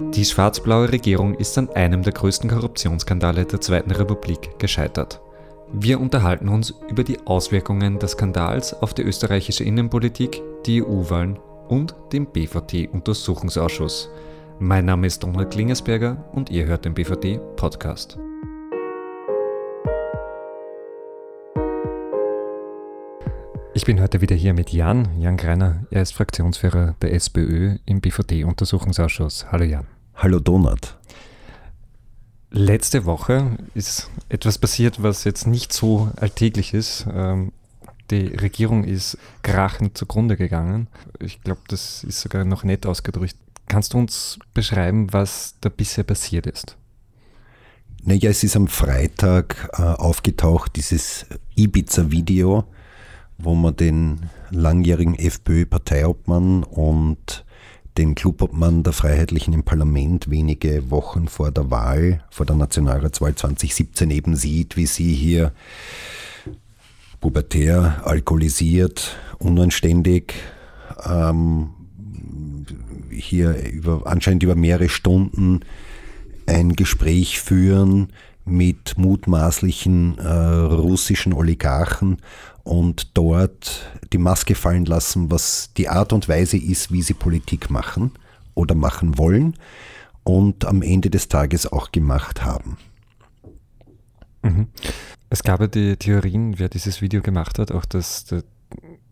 Die schwarz-blaue Regierung ist an einem der größten Korruptionsskandale der Zweiten Republik gescheitert. Wir unterhalten uns über die Auswirkungen des Skandals auf die österreichische Innenpolitik, die EU-Wahlen und den BVT-Untersuchungsausschuss. Mein Name ist Donald Klingersberger und ihr hört den BVT-Podcast. Ich bin heute wieder hier mit Jan, Jan Greiner. Er ist Fraktionsführer der SPÖ im BVT-Untersuchungsausschuss. Hallo Jan. Hallo Donald. Letzte Woche ist etwas passiert, was jetzt nicht so alltäglich ist. Ähm, die Regierung ist krachend zugrunde gegangen. Ich glaube, das ist sogar noch nett ausgedrückt. Kannst du uns beschreiben, was da bisher passiert ist? Naja, es ist am Freitag äh, aufgetaucht, dieses Ibiza-Video, wo man den langjährigen FPÖ-Parteiobmann und den Clubobmann der Freiheitlichen im Parlament wenige Wochen vor der Wahl, vor der Nationalratswahl 2017 eben sieht, wie sie hier pubertär, alkoholisiert, unanständig, ähm, hier über, anscheinend über mehrere Stunden ein Gespräch führen mit mutmaßlichen äh, russischen Oligarchen und dort die Maske fallen lassen, was die Art und Weise ist, wie sie Politik machen oder machen wollen und am Ende des Tages auch gemacht haben. Mhm. Es gab ja die Theorien, wer dieses Video gemacht hat, auch dass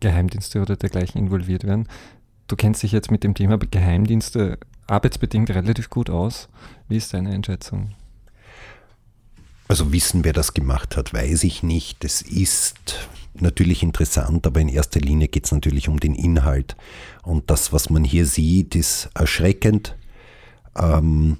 Geheimdienste oder dergleichen involviert werden. Du kennst dich jetzt mit dem Thema Geheimdienste arbeitsbedingt relativ gut aus. Wie ist deine Einschätzung? Also wissen, wer das gemacht hat, weiß ich nicht. Es ist natürlich interessant, aber in erster Linie geht es natürlich um den Inhalt. Und das, was man hier sieht, ist erschreckend. Ähm,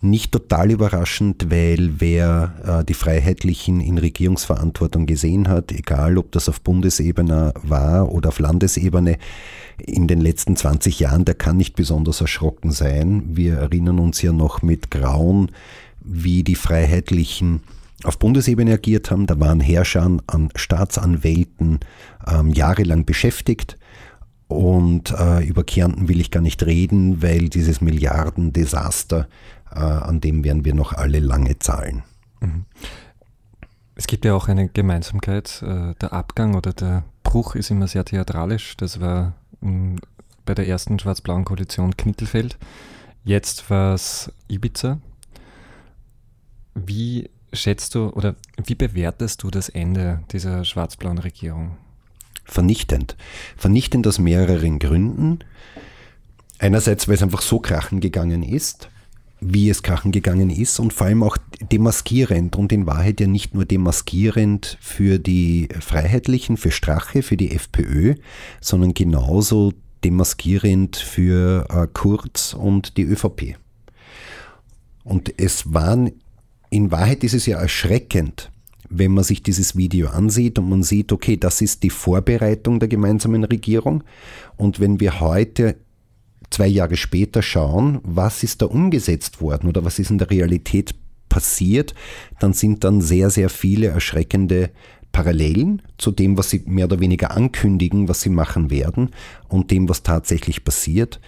nicht total überraschend, weil wer äh, die Freiheitlichen in Regierungsverantwortung gesehen hat, egal ob das auf Bundesebene war oder auf Landesebene, in den letzten 20 Jahren, der kann nicht besonders erschrocken sein. Wir erinnern uns ja noch mit Grauen, wie die Freiheitlichen auf Bundesebene agiert haben. Da waren Herrscher an Staatsanwälten ähm, jahrelang beschäftigt. Und äh, über Kärnten will ich gar nicht reden, weil dieses Milliardendesaster, äh, an dem werden wir noch alle lange zahlen. Mhm. Es gibt ja auch eine Gemeinsamkeit. Äh, der Abgang oder der Bruch ist immer sehr theatralisch. Das war ähm, bei der ersten schwarz-blauen Koalition Knittelfeld. Jetzt war es Ibiza. Wie schätzt du oder wie bewertest du das Ende dieser schwarz-blauen Regierung? Vernichtend. Vernichtend aus mehreren Gründen. Einerseits, weil es einfach so krachen gegangen ist, wie es krachen gegangen ist und vor allem auch demaskierend und in Wahrheit ja nicht nur demaskierend für die Freiheitlichen, für Strache, für die FPÖ, sondern genauso demaskierend für äh, Kurz und die ÖVP. Und es waren in Wahrheit ist es ja erschreckend, wenn man sich dieses Video ansieht und man sieht, okay, das ist die Vorbereitung der gemeinsamen Regierung. Und wenn wir heute zwei Jahre später schauen, was ist da umgesetzt worden oder was ist in der Realität passiert, dann sind dann sehr, sehr viele erschreckende Parallelen zu dem, was sie mehr oder weniger ankündigen, was sie machen werden und dem, was tatsächlich passiert.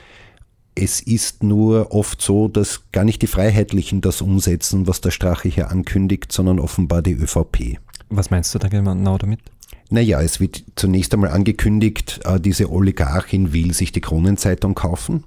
Es ist nur oft so, dass gar nicht die Freiheitlichen das umsetzen, was der Strache hier ankündigt, sondern offenbar die ÖVP. Was meinst du da genau damit? Naja, es wird zunächst einmal angekündigt, äh, diese Oligarchin will sich die Kronenzeitung kaufen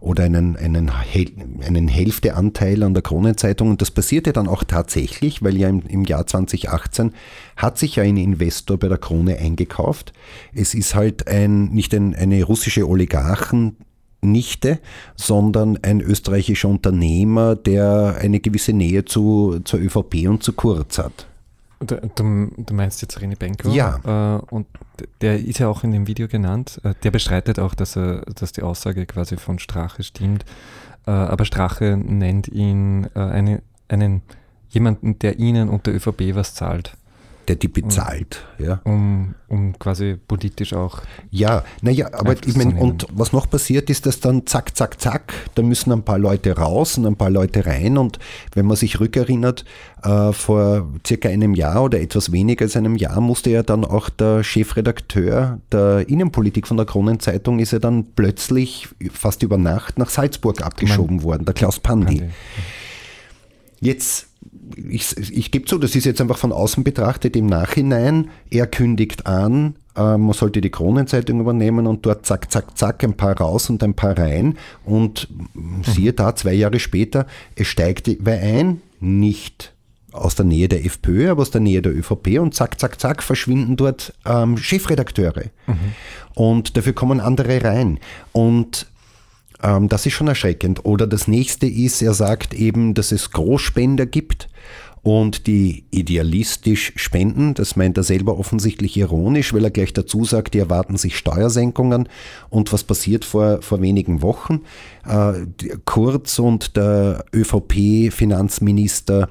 oder einen, einen, einen Hälfteanteil an der Kronenzeitung. Und das passierte dann auch tatsächlich, weil ja im, im Jahr 2018 hat sich ja ein Investor bei der Krone eingekauft. Es ist halt ein, nicht ein, eine russische Oligarchen, Nichte, sondern ein österreichischer Unternehmer, der eine gewisse Nähe zu, zur ÖVP und zu Kurz hat. Du, du, meinst jetzt René Benko? Ja. Äh, und der ist ja auch in dem Video genannt. Äh, der bestreitet auch, dass, er, dass die Aussage quasi von Strache stimmt. Äh, aber Strache nennt ihn eine, einen jemanden, der ihnen und der ÖVP was zahlt. Der die bezahlt. Um, ja. um, um quasi politisch auch. Ja, naja, aber ich meine, und was noch passiert ist, dass dann zack, zack, zack, da müssen ein paar Leute raus und ein paar Leute rein. Und wenn man sich rückerinnert, äh, vor circa einem Jahr oder etwas weniger als einem Jahr musste ja dann auch der Chefredakteur der Innenpolitik von der Kronenzeitung ist ja dann plötzlich fast über Nacht nach Salzburg abgeschoben worden, der Klaus Pandi. Pandi. Jetzt ich, ich gebe zu, das ist jetzt einfach von außen betrachtet im Nachhinein. Er kündigt an, äh, man sollte die Kronenzeitung übernehmen und dort zack, zack, zack, ein paar raus und ein paar rein. Und siehe da, zwei Jahre später, es steigt wer ein, nicht aus der Nähe der FPÖ, aber aus der Nähe der ÖVP und zack, zack, zack verschwinden dort ähm, Chefredakteure. Mhm. Und dafür kommen andere rein. Und ähm, das ist schon erschreckend. Oder das nächste ist, er sagt eben, dass es Großspender gibt und die idealistisch spenden. Das meint er selber offensichtlich ironisch, weil er gleich dazu sagt, die erwarten sich Steuersenkungen. Und was passiert vor, vor wenigen Wochen? Äh, Kurz und der ÖVP-Finanzminister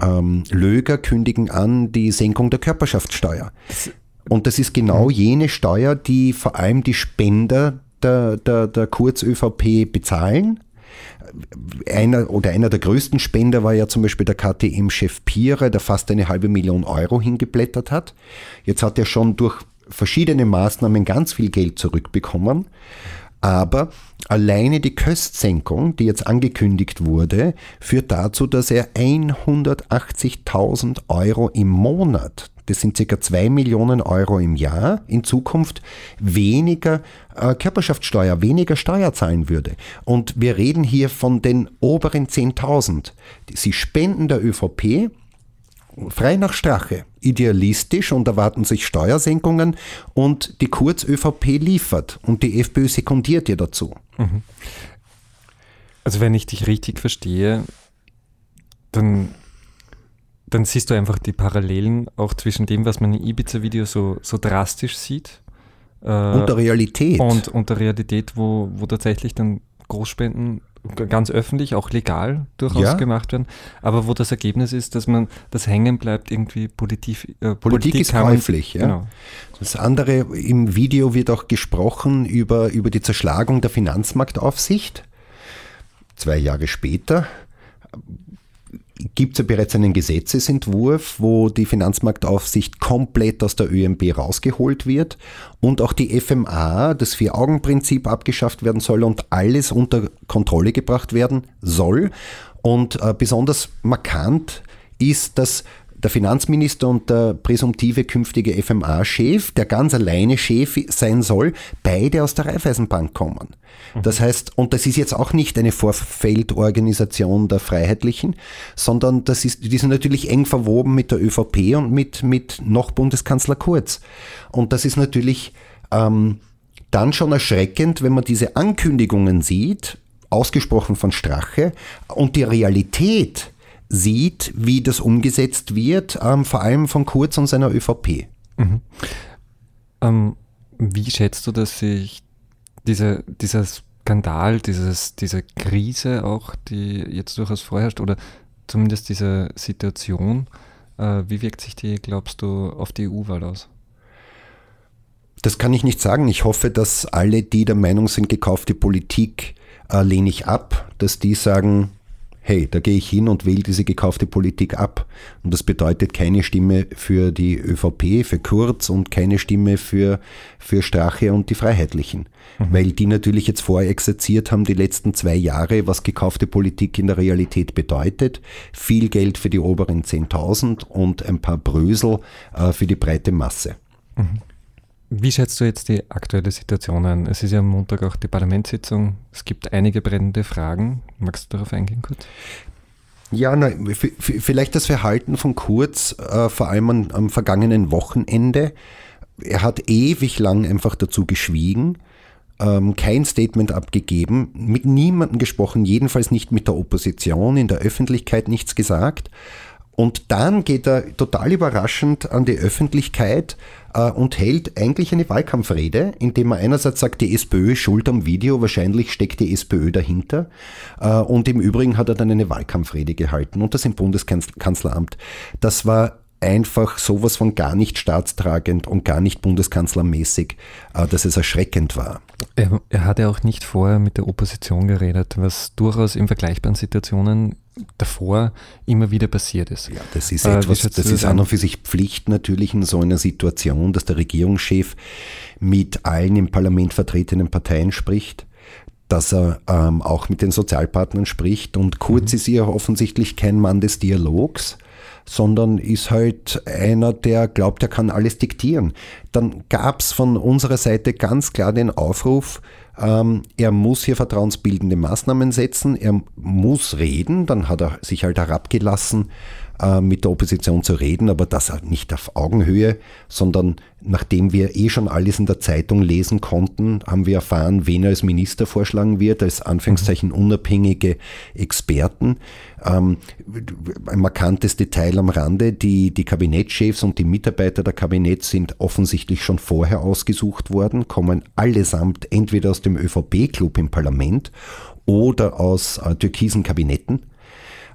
ähm, Löger kündigen an die Senkung der Körperschaftssteuer. Und das ist genau jene Steuer, die vor allem die Spender der, der, der Kurz-ÖVP bezahlen. Einer oder einer der größten Spender war ja zum Beispiel der KTM-Chef Pierre, der fast eine halbe Million Euro hingeblättert hat. Jetzt hat er schon durch verschiedene Maßnahmen ganz viel Geld zurückbekommen. Aber alleine die Köstsenkung, die jetzt angekündigt wurde, führt dazu, dass er 180.000 Euro im Monat das sind ca. 2 Millionen Euro im Jahr, in Zukunft weniger äh, Körperschaftssteuer, weniger Steuer zahlen würde. Und wir reden hier von den oberen 10.000. Sie spenden der ÖVP frei nach Strache, idealistisch und erwarten sich Steuersenkungen und die Kurz-ÖVP liefert und die FPÖ sekundiert ihr dazu. Mhm. Also wenn ich dich richtig verstehe, dann dann siehst du einfach die Parallelen auch zwischen dem, was man in Ibiza-Video so, so drastisch sieht. Äh, und der Realität. Und, und der Realität, wo, wo tatsächlich dann Großspenden ganz öffentlich, auch legal durchaus ja. gemacht werden, aber wo das Ergebnis ist, dass man das hängen bleibt, irgendwie Politik, äh, Politik, Politik ist käuflich. Ja. Genau. Das andere, im Video wird auch gesprochen über, über die Zerschlagung der Finanzmarktaufsicht. Zwei Jahre später gibt es ja bereits einen Gesetzesentwurf, wo die Finanzmarktaufsicht komplett aus der ÖMB rausgeholt wird und auch die FMA, das Vier-Augen-Prinzip abgeschafft werden soll und alles unter Kontrolle gebracht werden soll. Und äh, besonders markant ist, dass der Finanzminister und der präsumtive künftige FMA-Chef, der ganz alleine Chef sein soll, beide aus der Raiffeisenbank kommen. Mhm. Das heißt, und das ist jetzt auch nicht eine Vorfeldorganisation der Freiheitlichen, sondern das ist, die sind natürlich eng verwoben mit der ÖVP und mit, mit noch Bundeskanzler Kurz. Und das ist natürlich ähm, dann schon erschreckend, wenn man diese Ankündigungen sieht, ausgesprochen von Strache, und die Realität sieht, wie das umgesetzt wird, ähm, vor allem von Kurz und seiner ÖVP. Mhm. Ähm, wie schätzt du, dass sich diese, dieser Skandal, dieses, diese Krise auch, die jetzt durchaus vorherrscht, oder zumindest diese Situation, äh, wie wirkt sich die, glaubst du, auf die EU-Wahl aus? Das kann ich nicht sagen. Ich hoffe, dass alle, die der Meinung sind, gekaufte Politik äh, lehne ich ab, dass die sagen, hey, da gehe ich hin und wähle diese gekaufte Politik ab. Und das bedeutet keine Stimme für die ÖVP, für Kurz und keine Stimme für, für Strache und die Freiheitlichen. Mhm. Weil die natürlich jetzt vorexerziert haben die letzten zwei Jahre, was gekaufte Politik in der Realität bedeutet. Viel Geld für die oberen 10.000 und ein paar Brösel äh, für die breite Masse. Mhm. Wie schätzt du jetzt die aktuelle Situation ein? Es ist ja am Montag auch die Parlamentssitzung. Es gibt einige brennende Fragen. Magst du darauf eingehen kurz? Ja, na, vielleicht das Verhalten von Kurz, äh, vor allem am, am, vergangenen Wochenende. Er hat ewig lang einfach dazu geschwiegen, ähm, kein Statement abgegeben, mit niemandem gesprochen, jedenfalls nicht mit der Opposition, in der Öffentlichkeit nichts gesagt. Und dann geht er total überraschend an die Öffentlichkeit äh, und hält eigentlich eine Wahlkampfrede, indem er einerseits sagt, die SPÖ ist schuld am Video, wahrscheinlich steckt die SPÖ dahinter. Äh, und im Übrigen hat er dann eine Wahlkampfrede gehalten und das im Bundeskanzleramt. Das war einfach sowas von gar nicht staatstragend und gar nicht bundeskanzlermäßig, äh, dass es erschreckend war. Er, er hat ja auch nicht vorher mit der Opposition geredet, was durchaus in vergleichbaren Situationen davor immer wieder passiert ist. Ja, das ist äh, etwas, das ist an und für sich Pflicht natürlich in so einer Situation, dass der Regierungschef mit allen im Parlament vertretenen Parteien spricht dass er ähm, auch mit den Sozialpartnern spricht. Und Kurz mhm. ist ja offensichtlich kein Mann des Dialogs, sondern ist halt einer, der glaubt, er kann alles diktieren. Dann gab es von unserer Seite ganz klar den Aufruf, ähm, er muss hier vertrauensbildende Maßnahmen setzen, er muss reden, dann hat er sich halt herabgelassen äh, mit der Opposition zu reden, aber das nicht auf Augenhöhe, sondern nachdem wir eh schon alles in der Zeitung lesen konnten, haben wir erfahren, wen er als Minister vorschlagen wird, als Anführungszeichen unabhängige Experten. Ähm, ein markantes Detail am Rande, die, die Kabinettschefs und die Mitarbeiter der Kabinetts sind offensichtlich schon vorher ausgesucht worden, kommen allesamt entweder aus dem ÖVP-Club im Parlament oder aus äh, türkisen Kabinetten.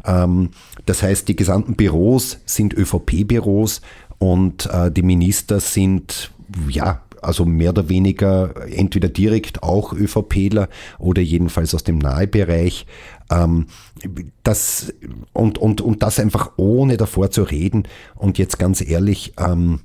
Ähm, das heißt, die gesamten Büros sind ÖVP-Büros und äh, die Minister sind, ja, also mehr oder weniger entweder direkt auch ÖVPler oder jedenfalls aus dem Nahebereich. Ähm, das, und, und, und das einfach ohne davor zu reden. Und jetzt ganz ehrlich, ähm,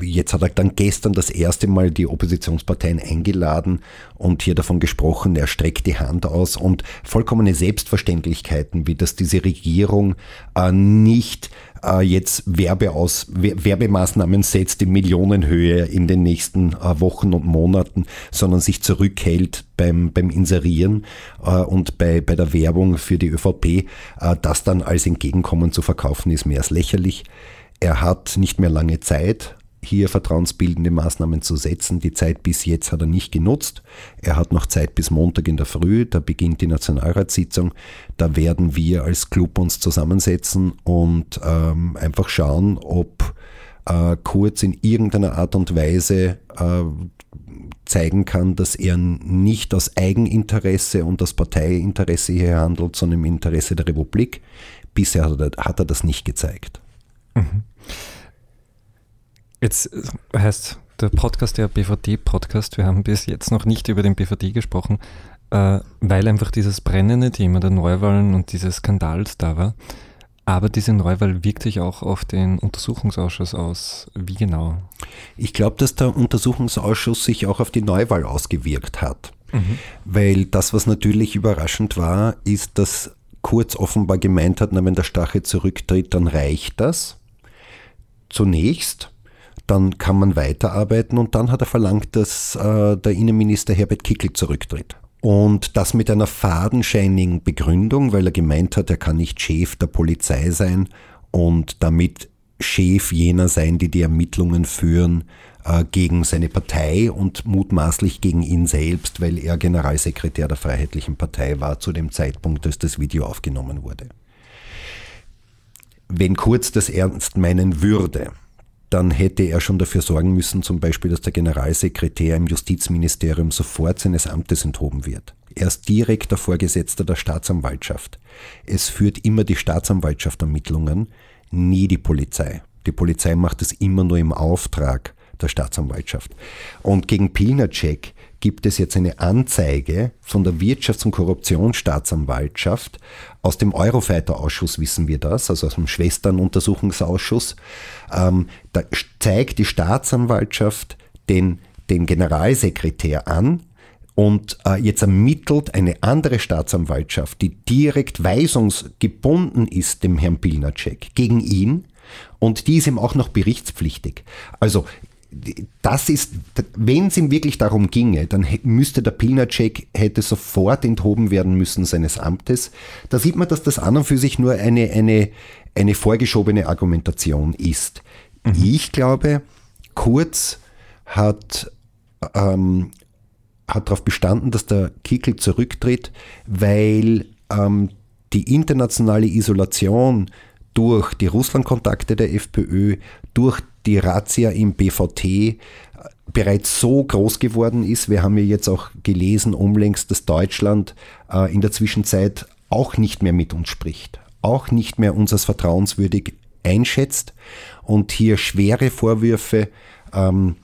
Jetzt hat er dann gestern das erste Mal die Oppositionsparteien eingeladen und hier davon gesprochen, er streckt die Hand aus und vollkommene Selbstverständlichkeiten, wie dass diese Regierung äh, nicht äh, jetzt Werbeaus, Werbemaßnahmen setzt in Millionenhöhe in den nächsten äh, Wochen und Monaten, sondern sich zurückhält beim, beim Inserieren äh, und bei, bei der Werbung für die ÖVP, äh, das dann als Entgegenkommen zu verkaufen, ist mehr als lächerlich. Er hat nicht mehr lange Zeit, hier vertrauensbildende Maßnahmen zu setzen. Die Zeit bis jetzt hat er nicht genutzt. Er hat noch Zeit bis Montag in der Früh, da beginnt die Nationalratssitzung. Da werden wir als Club uns zusammensetzen und ähm, einfach schauen, ob äh, Kurz in irgendeiner Art und Weise äh, zeigen kann, dass er nicht aus Eigeninteresse und aus Parteiinteresse hier handelt, sondern im Interesse der Republik. Bisher hat er, hat er das nicht gezeigt. Mhm. Jetzt äh, heißt der Podcast der BVD-Podcast. Wir haben bis jetzt noch nicht über den BVD gesprochen, äh, weil einfach dieses brennende Thema der Neuwahlen und dieses Skandals da war. Aber diese Neuwahl wirkt sich auch auf den Untersuchungsausschuss aus. Wie genau? Ich glaube, dass der Untersuchungsausschuss sich auch auf die Neuwahl ausgewirkt hat. Mhm. Weil das, was natürlich überraschend war, ist, dass Kurz offenbar gemeint hat, na, wenn der Stache zurücktritt, dann reicht das. Zunächst dann kann man weiterarbeiten und dann hat er verlangt, dass äh, der Innenminister Herbert Kickl zurücktritt. Und das mit einer fadenscheinigen Begründung, weil er gemeint hat, er kann nicht Chef der Polizei sein und damit Chef jener sein, die die Ermittlungen führen äh, gegen seine Partei und mutmaßlich gegen ihn selbst, weil er Generalsekretär der Freiheitlichen Partei war zu dem Zeitpunkt, als das Video aufgenommen wurde. Wenn Kurz das ernst meinen würde, dann hätte er schon dafür sorgen müssen, zum Beispiel, dass der Generalsekretär im Justizministerium sofort seines Amtes enthoben wird. Er ist direkter Vorgesetzter der Staatsanwaltschaft. Es führt immer die Staatsanwaltschaft Ermittlungen, nie die Polizei. Die Polizei macht es immer nur im Auftrag der Staatsanwaltschaft. Und gegen Pilnacek gibt es jetzt eine Anzeige von der Wirtschafts- und Korruptionsstaatsanwaltschaft. Aus dem Eurofighter-Ausschuss wissen wir das, also aus dem Schwesternuntersuchungsausschuss. Ähm, da zeigt die Staatsanwaltschaft den, den Generalsekretär an, und äh, jetzt ermittelt eine andere Staatsanwaltschaft, die direkt weisungsgebunden ist dem Herrn Pilnacek, gegen ihn. Und die ist ihm auch noch berichtspflichtig. Also das ist, wenn es ihm wirklich darum ginge, dann müsste der Pilnacek hätte sofort enthoben werden müssen seines Amtes. Da sieht man, dass das an und für sich nur eine, eine, eine vorgeschobene Argumentation ist. Mhm. Ich glaube, Kurz hat, ähm, hat darauf bestanden, dass der Kickel zurücktritt, weil ähm, die internationale Isolation durch die Russlandkontakte der FPÖ, durch die Razzia im BVT äh, bereits so groß geworden ist. Wir haben ja jetzt auch gelesen, umlängst, dass Deutschland äh, in der Zwischenzeit auch nicht mehr mit uns spricht, auch nicht mehr uns als vertrauenswürdig einschätzt und hier schwere Vorwürfe ähm,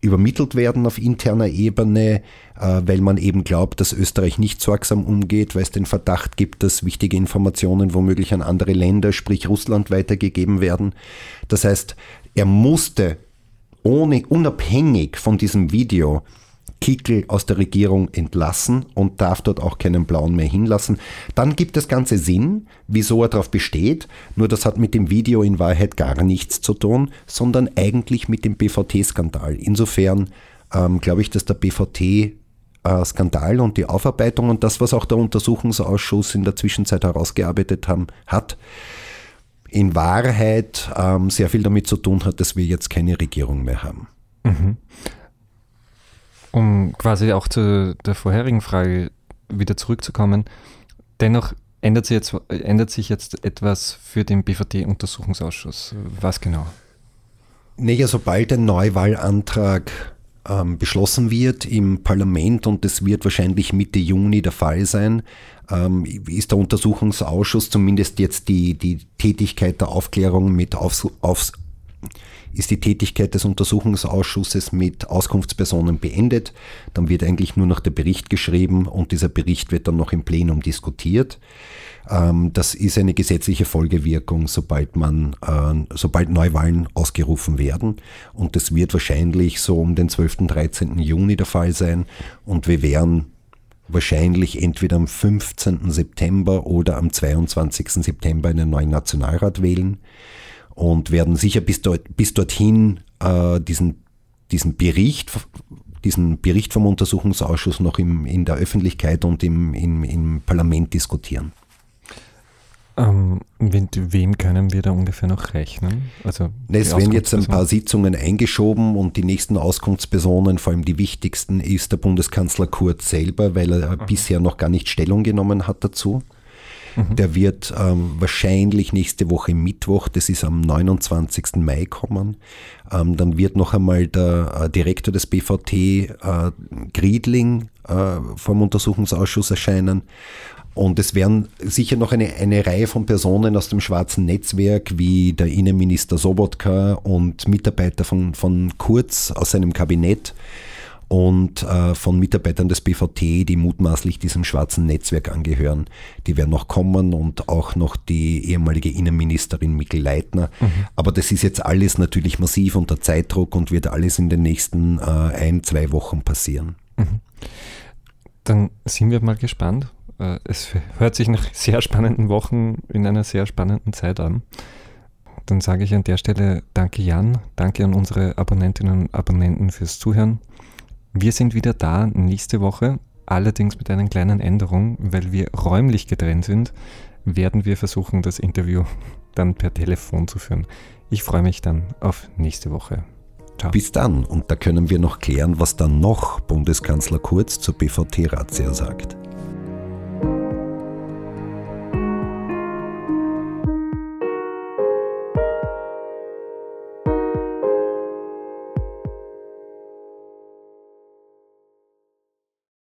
übermittelt werden auf interner Ebene, äh, weil man eben glaubt, dass Österreich nicht sorgsam umgeht, weil es den Verdacht gibt, dass wichtige Informationen womöglich an andere Länder, sprich Russland, weitergegeben werden. Das heißt, er musste ohne unabhängig von diesem Video Kickel aus der Regierung entlassen und darf dort auch keinen blauen mehr hinlassen. Dann gibt das Ganze Sinn, wieso er darauf besteht. Nur das hat mit dem Video in Wahrheit gar nichts zu tun, sondern eigentlich mit dem BVT-Skandal. Insofern ähm, glaube ich, dass der BVT-Skandal und die Aufarbeitung und das, was auch der Untersuchungsausschuss in der Zwischenzeit herausgearbeitet haben, hat, in Wahrheit ähm, sehr viel damit zu tun hat, dass wir jetzt keine Regierung mehr haben. Mhm. Um quasi auch zu der vorherigen Frage wieder zurückzukommen, dennoch ändert sich jetzt, ändert sich jetzt etwas für den BVD-Untersuchungsausschuss. Was genau? Naja, sobald ein Neuwahlantrag ähm, beschlossen wird im Parlament und das wird wahrscheinlich Mitte Juni der Fall sein, ähm, ist der Untersuchungsausschuss zumindest jetzt die, die Tätigkeit der Aufklärung mit Aufs, Aufs ist die Tätigkeit des Untersuchungsausschusses mit Auskunftspersonen beendet. Dann wird eigentlich nur noch der Bericht geschrieben und dieser Bericht wird dann noch im Plenum diskutiert. Ähm, das ist eine gesetzliche Folgewirkung, sobald man, äh, sobald Neuwahlen ausgerufen werden. Und das wird wahrscheinlich so um den 12. 13. Juni der Fall sein. Und wir werden wahrscheinlich entweder am 15. September oder am 22. September einen neuen Nationalrat wählen und werden sicher bis, dort, bis dorthin äh, diesen, diesen Bericht diesen Bericht vom Untersuchungsausschuss noch im, in der Öffentlichkeit und im, im, im Parlament diskutieren. Ähm, mit wem können wir da ungefähr noch rechnen? Also es werden jetzt ein paar Sitzungen eingeschoben und die nächsten Auskunftspersonen, vor allem die wichtigsten, ist der Bundeskanzler Kurz selber, weil er mhm. bisher noch gar nicht Stellung genommen hat dazu. Mhm. Der wird ähm, wahrscheinlich nächste Woche Mittwoch, das ist am 29. Mai kommen. Ähm, dann wird noch einmal der äh, Direktor des BVT, äh, Griedling, äh, vom Untersuchungsausschuss erscheinen. Und es werden sicher noch eine, eine Reihe von Personen aus dem schwarzen Netzwerk, wie der Innenminister Sobotka und Mitarbeiter von, von Kurz aus seinem Kabinett, und äh, von Mitarbeitern des BVT, die mutmaßlich diesem schwarzen Netzwerk angehören. Die werden noch kommen und auch noch die ehemalige Innenministerin Mikkel Leitner. Mhm. Aber das ist jetzt alles natürlich massiv unter Zeitdruck und wird alles in den nächsten äh, ein, zwei Wochen passieren. Mhm. Dann sind wir mal gespannt. Äh, es hört sich nach sehr spannenden Wochen in einer sehr spannenden Zeit an. Dann sage ich an der Stelle danke Jan, danke an unsere Abonnentinnen und Abonnenten fürs Zuhören. Wir sind wieder da nächste Woche, allerdings mit einer kleinen Änderung, weil wir räumlich getrennt sind, werden wir versuchen, das Interview dann per Telefon zu führen. Ich freue mich dann auf nächste Woche. Ciao. Bis dann, und da können wir noch klären, was dann noch Bundeskanzler Kurz zur BVT-Razzia sagt.